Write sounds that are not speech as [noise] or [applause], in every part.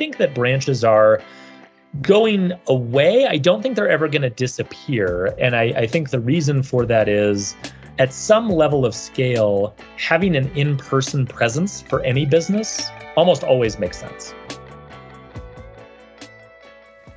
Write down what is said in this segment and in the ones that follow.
think that branches are going away. I don't think they're ever going to disappear. And I, I think the reason for that is at some level of scale, having an in person presence for any business almost always makes sense.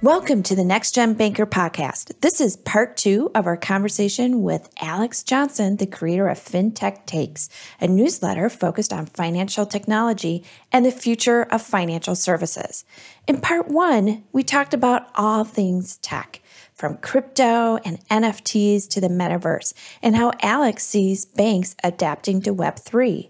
Welcome to the Next Gen Banker podcast. This is part two of our conversation with Alex Johnson, the creator of FinTech Takes, a newsletter focused on financial technology and the future of financial services. In part one, we talked about all things tech, from crypto and NFTs to the metaverse, and how Alex sees banks adapting to Web3.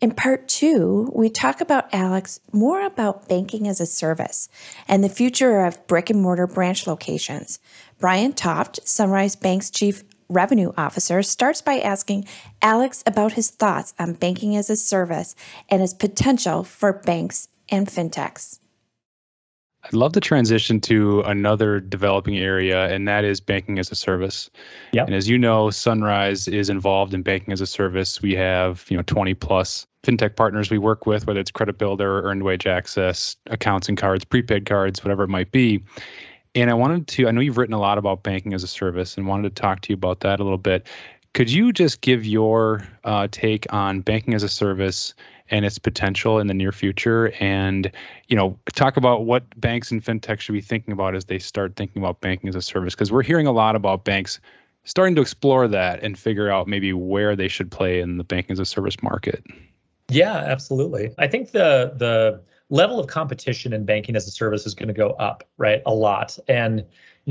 In part two, we talk about Alex more about banking as a service and the future of brick and mortar branch locations. Brian Toft, Sunrise Bank's chief revenue officer, starts by asking Alex about his thoughts on banking as a service and its potential for banks and fintechs. I'd love to transition to another developing area, and that is banking as a service. Yep. And as you know, Sunrise is involved in banking as a service. We have, you know, 20 plus fintech partners we work with, whether it's credit builder, earned wage access, accounts and cards, prepaid cards, whatever it might be. And I wanted to, I know you've written a lot about banking as a service and wanted to talk to you about that a little bit. Could you just give your uh, take on banking as a service and its potential in the near future. And you know talk about what banks and fintech should be thinking about as they start thinking about banking as a service because we're hearing a lot about banks starting to explore that and figure out maybe where they should play in the banking as a service market. Yeah absolutely. I think the the level of competition in banking as a service is going to go up right a lot. And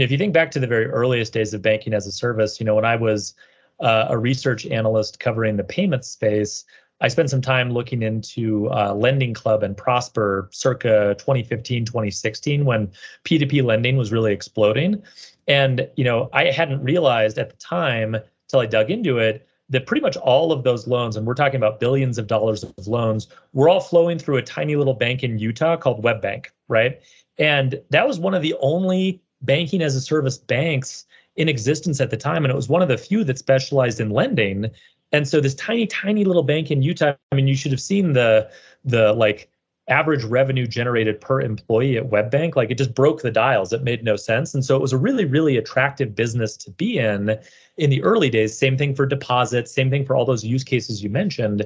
if you think back to the very earliest days of banking as a service you know when i was uh, a research analyst covering the payment space I spent some time looking into uh, Lending Club and Prosper circa 2015, 2016, when P2P lending was really exploding. And, you know, I hadn't realized at the time till I dug into it that pretty much all of those loans, and we're talking about billions of dollars of loans, were all flowing through a tiny little bank in Utah called WebBank, right? And that was one of the only banking as a service banks in existence at the time. And it was one of the few that specialized in lending. And so this tiny, tiny little bank in Utah, I mean, you should have seen the the like average revenue generated per employee at WebBank. Like it just broke the dials. It made no sense. And so it was a really, really attractive business to be in in the early days. Same thing for deposits, same thing for all those use cases you mentioned.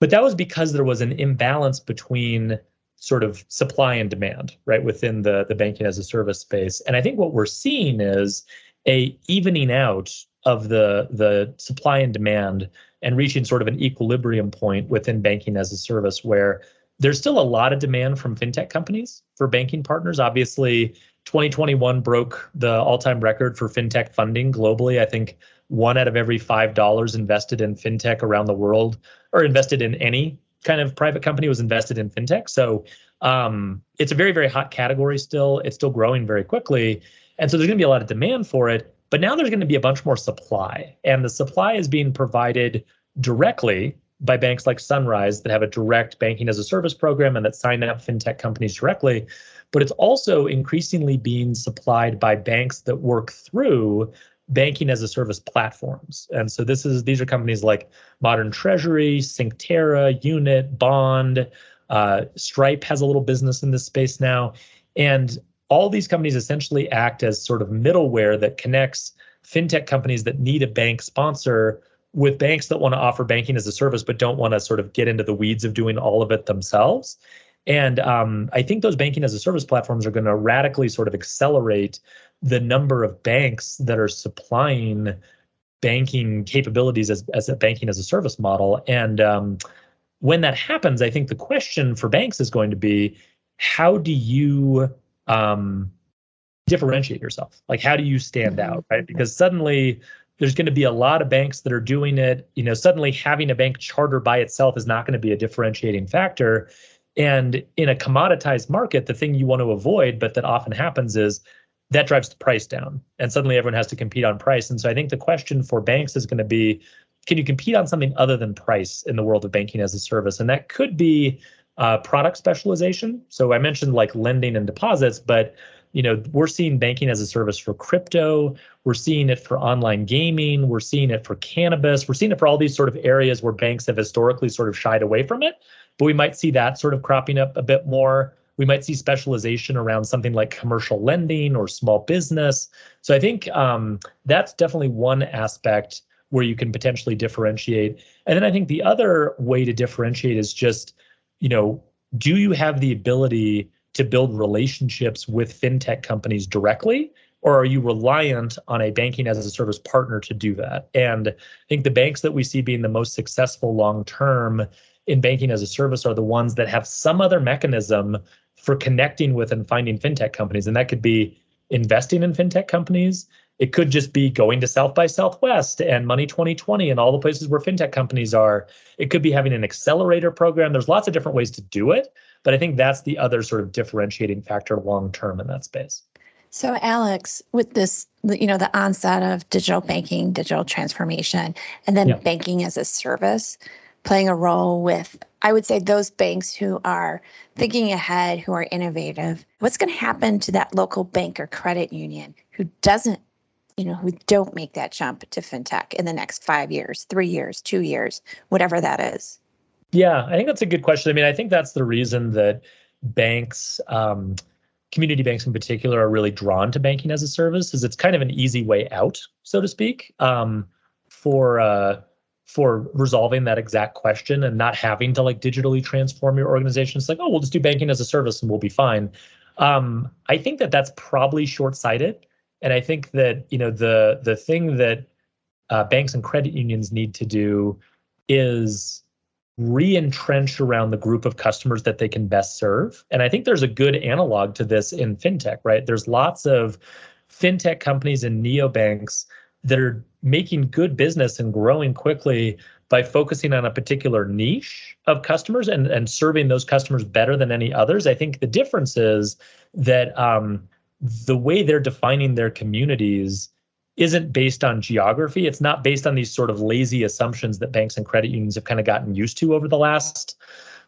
But that was because there was an imbalance between sort of supply and demand, right, within the, the banking as a service space. And I think what we're seeing is a evening out of the the supply and demand and reaching sort of an equilibrium point within banking as a service where there's still a lot of demand from fintech companies for banking partners. Obviously 2021 broke the all-time record for fintech funding globally. I think one out of every five dollars invested in fintech around the world or invested in any kind of private company was invested in fintech. So um, it's a very very hot category still. It's still growing very quickly and so there's going to be a lot of demand for it but now there's going to be a bunch more supply, and the supply is being provided directly by banks like Sunrise that have a direct banking as a service program and that sign up fintech companies directly. But it's also increasingly being supplied by banks that work through banking as a service platforms. And so this is these are companies like Modern Treasury, Synctera, Unit, Bond, uh, Stripe has a little business in this space now. And all these companies essentially act as sort of middleware that connects fintech companies that need a bank sponsor with banks that want to offer banking as a service but don't want to sort of get into the weeds of doing all of it themselves. And um, I think those banking as a service platforms are going to radically sort of accelerate the number of banks that are supplying banking capabilities as, as a banking as a service model. And um, when that happens, I think the question for banks is going to be how do you um, differentiate yourself? Like, how do you stand mm-hmm. out, right? Because suddenly there's going to be a lot of banks that are doing it. You know, suddenly having a bank charter by itself is not going to be a differentiating factor. And in a commoditized market, the thing you want to avoid, but that often happens, is that drives the price down. And suddenly everyone has to compete on price. And so I think the question for banks is going to be can you compete on something other than price in the world of banking as a service? And that could be uh, product specialization. So I mentioned like lending and deposits, but you know we're seeing banking as a service for crypto. We're seeing it for online gaming. We're seeing it for cannabis. We're seeing it for all these sort of areas where banks have historically sort of shied away from it. But we might see that sort of cropping up a bit more. We might see specialization around something like commercial lending or small business. So I think um, that's definitely one aspect where you can potentially differentiate. And then I think the other way to differentiate is just, you know, do you have the ability to build relationships with fintech companies directly? Or are you reliant on a banking as a service partner to do that? And I think the banks that we see being the most successful long term in banking as a service are the ones that have some other mechanism for connecting with and finding fintech companies. And that could be investing in fintech companies. It could just be going to South by Southwest and Money 2020 and all the places where fintech companies are. It could be having an accelerator program. There's lots of different ways to do it. But I think that's the other sort of differentiating factor long term in that space. So, Alex, with this, you know, the onset of digital banking, digital transformation, and then yeah. banking as a service playing a role with, I would say, those banks who are thinking ahead, who are innovative. What's going to happen to that local bank or credit union who doesn't, you know, who don't make that jump to fintech in the next five years, three years, two years, whatever that is? Yeah, I think that's a good question. I mean, I think that's the reason that banks, um, community banks in particular are really drawn to banking as a service is it's kind of an easy way out so to speak um, for uh, for resolving that exact question and not having to like digitally transform your organization it's like oh we'll just do banking as a service and we'll be fine um, i think that that's probably short-sighted and i think that you know the the thing that uh, banks and credit unions need to do is re-entrench around the group of customers that they can best serve. And I think there's a good analog to this in fintech, right? There's lots of fintech companies and neobanks that are making good business and growing quickly by focusing on a particular niche of customers and, and serving those customers better than any others. I think the difference is that um, the way they're defining their communities isn't based on geography. It's not based on these sort of lazy assumptions that banks and credit unions have kind of gotten used to over the last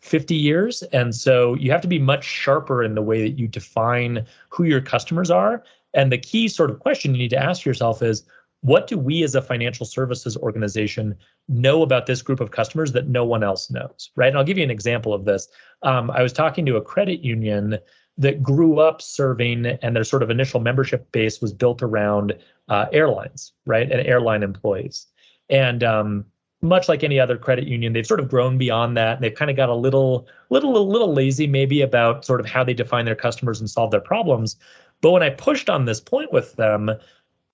50 years. And so you have to be much sharper in the way that you define who your customers are. And the key sort of question you need to ask yourself is what do we as a financial services organization know about this group of customers that no one else knows? Right. And I'll give you an example of this. Um, I was talking to a credit union that grew up serving and their sort of initial membership base was built around uh, airlines, right, and airline employees. And um, much like any other credit union, they've sort of grown beyond that. And they've kind of got a little, little, a little lazy maybe about sort of how they define their customers and solve their problems. But when I pushed on this point with them,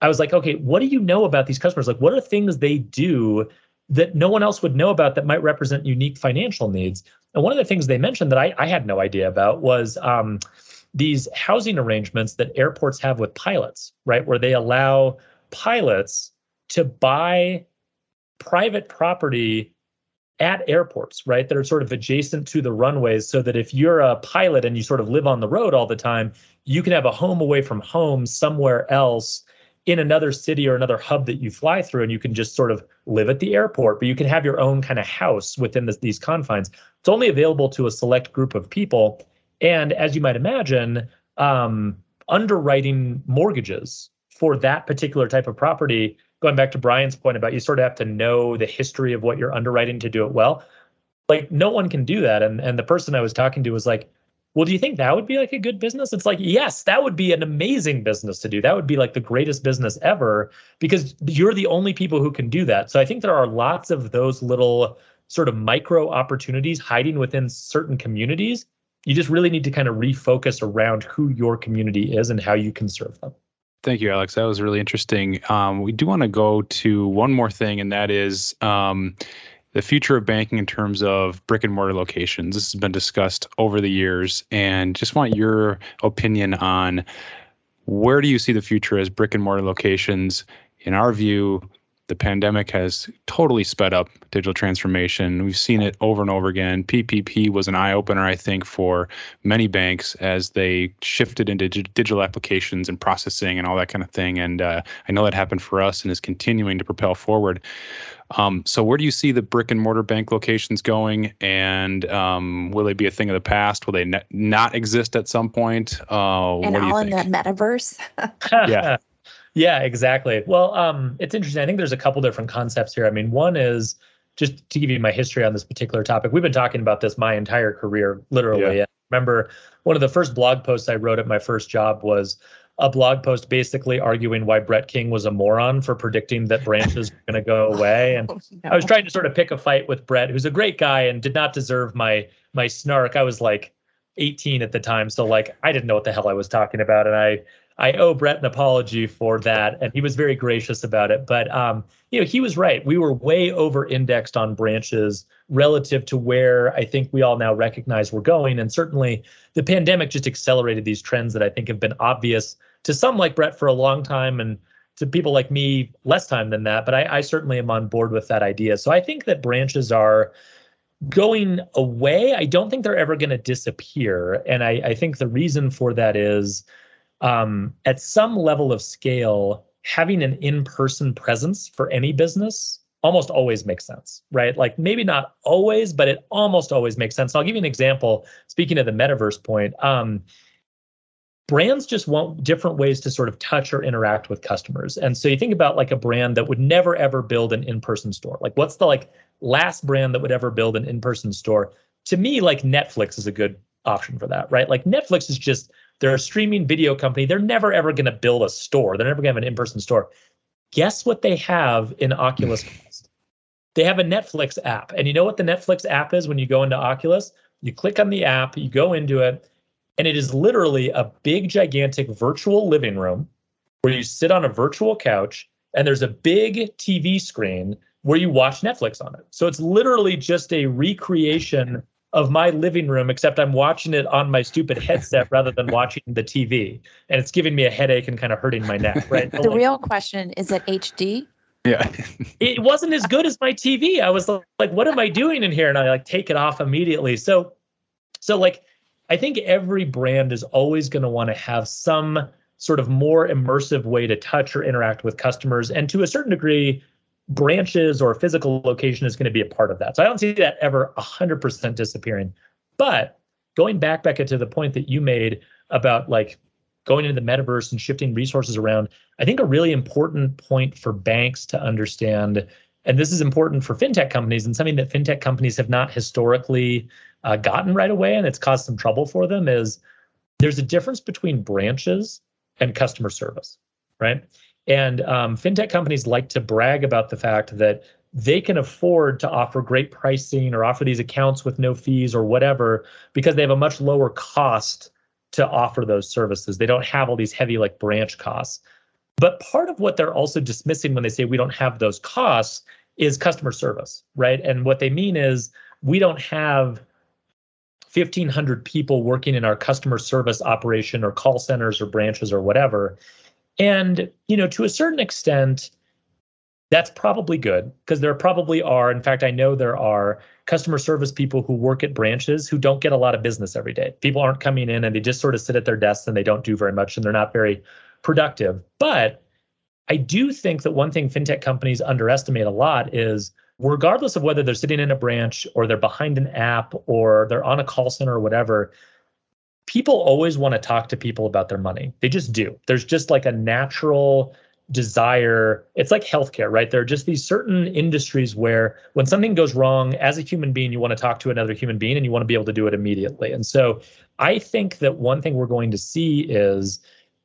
I was like, okay, what do you know about these customers? Like, what are things they do that no one else would know about that might represent unique financial needs? And one of the things they mentioned that I, I had no idea about was um, these housing arrangements that airports have with pilots, right? Where they allow pilots to buy private property at airports, right? That are sort of adjacent to the runways so that if you're a pilot and you sort of live on the road all the time, you can have a home away from home somewhere else in another city or another hub that you fly through and you can just sort of live at the airport but you can have your own kind of house within this, these confines. It's only available to a select group of people. And as you might imagine um, underwriting mortgages for that particular type of property going back to brian's point about you sort of have to know the history of what you're underwriting to do it well like no one can do that. And and the person i was talking to was like well, do you think that would be like a good business? It's like, yes, that would be an amazing business to do. That would be like the greatest business ever because you're the only people who can do that. So I think there are lots of those little sort of micro opportunities hiding within certain communities. You just really need to kind of refocus around who your community is and how you can serve them. Thank you, Alex. That was really interesting. Um, we do want to go to one more thing, and that is um, the future of banking in terms of brick and mortar locations. This has been discussed over the years, and just want your opinion on where do you see the future as brick and mortar locations? In our view, the pandemic has totally sped up digital transformation. We've seen it over and over again. PPP was an eye opener, I think, for many banks as they shifted into digital applications and processing and all that kind of thing. And uh, I know that happened for us and is continuing to propel forward. Um, so, where do you see the brick and mortar bank locations going? And um, will they be a thing of the past? Will they ne- not exist at some point? Uh, and all in the metaverse? [laughs] yeah. [laughs] Yeah, exactly. Well, um, it's interesting. I think there's a couple different concepts here. I mean, one is just to give you my history on this particular topic. We've been talking about this my entire career, literally. Yeah. Remember one of the first blog posts I wrote at my first job was a blog post basically arguing why Brett King was a moron for predicting that branches were going to go [laughs] oh, away. And oh, no. I was trying to sort of pick a fight with Brett, who's a great guy and did not deserve my my snark. I was like 18 at the time, so like I didn't know what the hell I was talking about, and I I owe Brett an apology for that, and he was very gracious about it. But um, you know, he was right. We were way over indexed on branches relative to where I think we all now recognize we're going, and certainly the pandemic just accelerated these trends that I think have been obvious to some like Brett for a long time, and to people like me less time than that. But I, I certainly am on board with that idea. So I think that branches are going away. I don't think they're ever going to disappear, and I, I think the reason for that is um, at some level of scale, having an in-person presence for any business almost always makes sense, right? Like maybe not always, but it almost always makes sense. I'll give you an example. Speaking of the metaverse point, um, brands just want different ways to sort of touch or interact with customers. And so you think about like a brand that would never ever build an in-person store. Like what's the like last brand that would ever build an in-person store? To me, like Netflix is a good option for that, right? Like Netflix is just they're a streaming video company. They're never ever going to build a store. They're never going to have an in-person store. Guess what they have in Oculus [laughs] Quest? They have a Netflix app. And you know what the Netflix app is when you go into Oculus? You click on the app, you go into it, and it is literally a big gigantic virtual living room where you sit on a virtual couch and there's a big TV screen where you watch Netflix on it. So it's literally just a recreation of my living room, except I'm watching it on my stupid headset [laughs] rather than watching the TV. And it's giving me a headache and kind of hurting my neck, right? the like, real question is it HD? Yeah. [laughs] it wasn't as good as my TV. I was like, what am I doing in here? And I like take it off immediately. So, so like, I think every brand is always going to want to have some sort of more immersive way to touch or interact with customers. And to a certain degree, branches or physical location is going to be a part of that. So I don't see that ever 100% disappearing. But going back back to the point that you made about like going into the metaverse and shifting resources around, I think a really important point for banks to understand and this is important for fintech companies and something that fintech companies have not historically uh, gotten right away and it's caused some trouble for them is there's a difference between branches and customer service right and um, fintech companies like to brag about the fact that they can afford to offer great pricing or offer these accounts with no fees or whatever because they have a much lower cost to offer those services. They don't have all these heavy like branch costs. But part of what they're also dismissing when they say we don't have those costs is customer service, right? And what they mean is we don't have 1500 people working in our customer service operation or call centers or branches or whatever and, you know, to a certain extent, that's probably good because there probably are, in fact, I know there are customer service people who work at branches who don't get a lot of business every day. People aren't coming in and they just sort of sit at their desks and they don't do very much and they're not very productive. But I do think that one thing fintech companies underestimate a lot is regardless of whether they're sitting in a branch or they're behind an app or they're on a call center or whatever, people always want to talk to people about their money. They just do. There's just like a natural desire. It's like healthcare, right? There are just these certain industries where when something goes wrong, as a human being, you want to talk to another human being and you want to be able to do it immediately. And so I think that one thing we're going to see is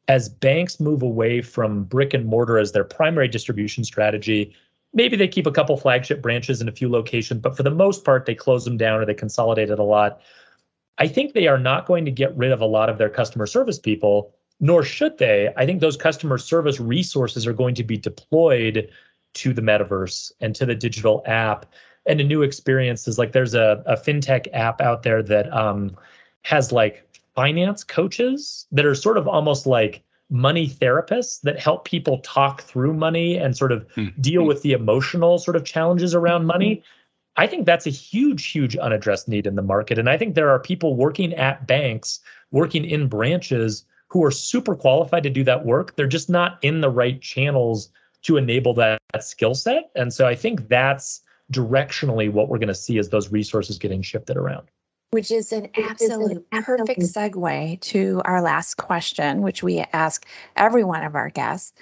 as banks move away from brick and mortar as their primary distribution strategy, maybe they keep a couple flagship branches in a few locations, but for the most part, they close them down or they consolidate it a lot. I think they are not going to get rid of a lot of their customer service people, nor should they. I think those customer service resources are going to be deployed to the metaverse and to the digital app and to new experiences. Like there's a, a fintech app out there that um, has like finance coaches that are sort of almost like money therapists that help people talk through money and sort of mm-hmm. deal with the emotional sort of challenges around money. I think that's a huge, huge unaddressed need in the market. And I think there are people working at banks, working in branches who are super qualified to do that work. They're just not in the right channels to enable that, that skill set. And so I think that's directionally what we're going to see as those resources getting shifted around. Which is an absolute perfect segue to our last question, which we ask every one of our guests.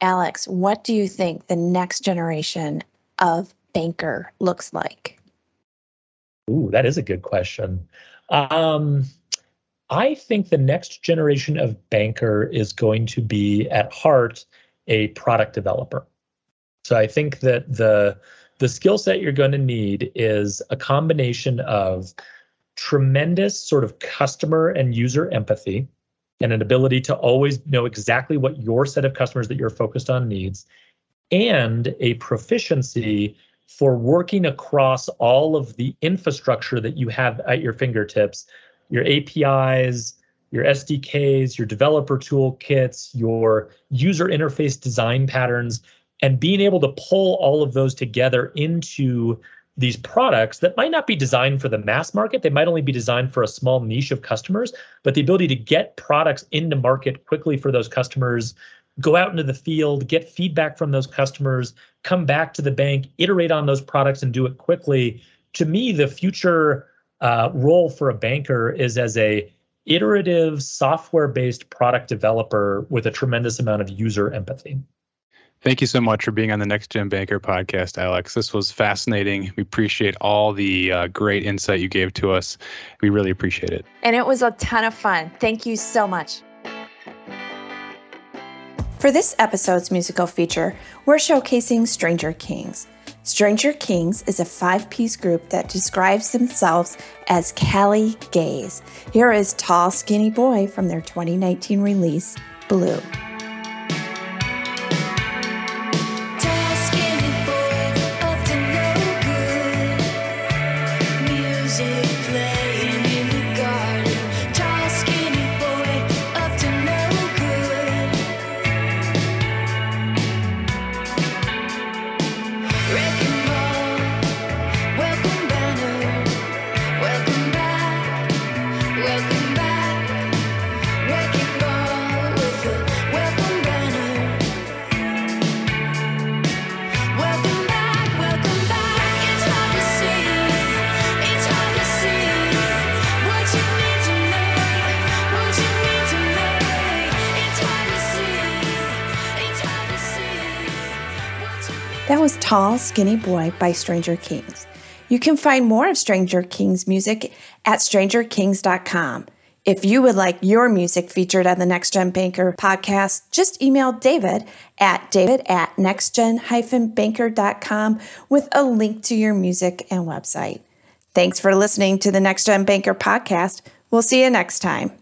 Alex, what do you think the next generation of banker looks like? Ooh, that is a good question. Um, I think the next generation of banker is going to be at heart a product developer. So I think that the the skill set you're going to need is a combination of tremendous sort of customer and user empathy and an ability to always know exactly what your set of customers that you're focused on needs and a proficiency for working across all of the infrastructure that you have at your fingertips your APIs, your SDKs, your developer toolkits, your user interface design patterns, and being able to pull all of those together into these products that might not be designed for the mass market. They might only be designed for a small niche of customers, but the ability to get products into market quickly for those customers, go out into the field, get feedback from those customers, come back to the bank, iterate on those products and do it quickly. To me, the future uh, role for a banker is as a iterative software-based product developer with a tremendous amount of user empathy. Thank you so much for being on the Next Gen Banker podcast, Alex. This was fascinating. We appreciate all the uh, great insight you gave to us. We really appreciate it. And it was a ton of fun. Thank you so much. For this episode's musical feature, we're showcasing Stranger Kings. Stranger Kings is a five piece group that describes themselves as Cali gays. Here is Tall Skinny Boy from their 2019 release, Blue. That was Tall Skinny Boy by Stranger Kings. You can find more of Stranger Kings music at strangerkings.com. If you would like your music featured on the Next Gen Banker podcast, just email David at david at nextgen-banker.com with a link to your music and website. Thanks for listening to the Next Gen Banker podcast. We'll see you next time.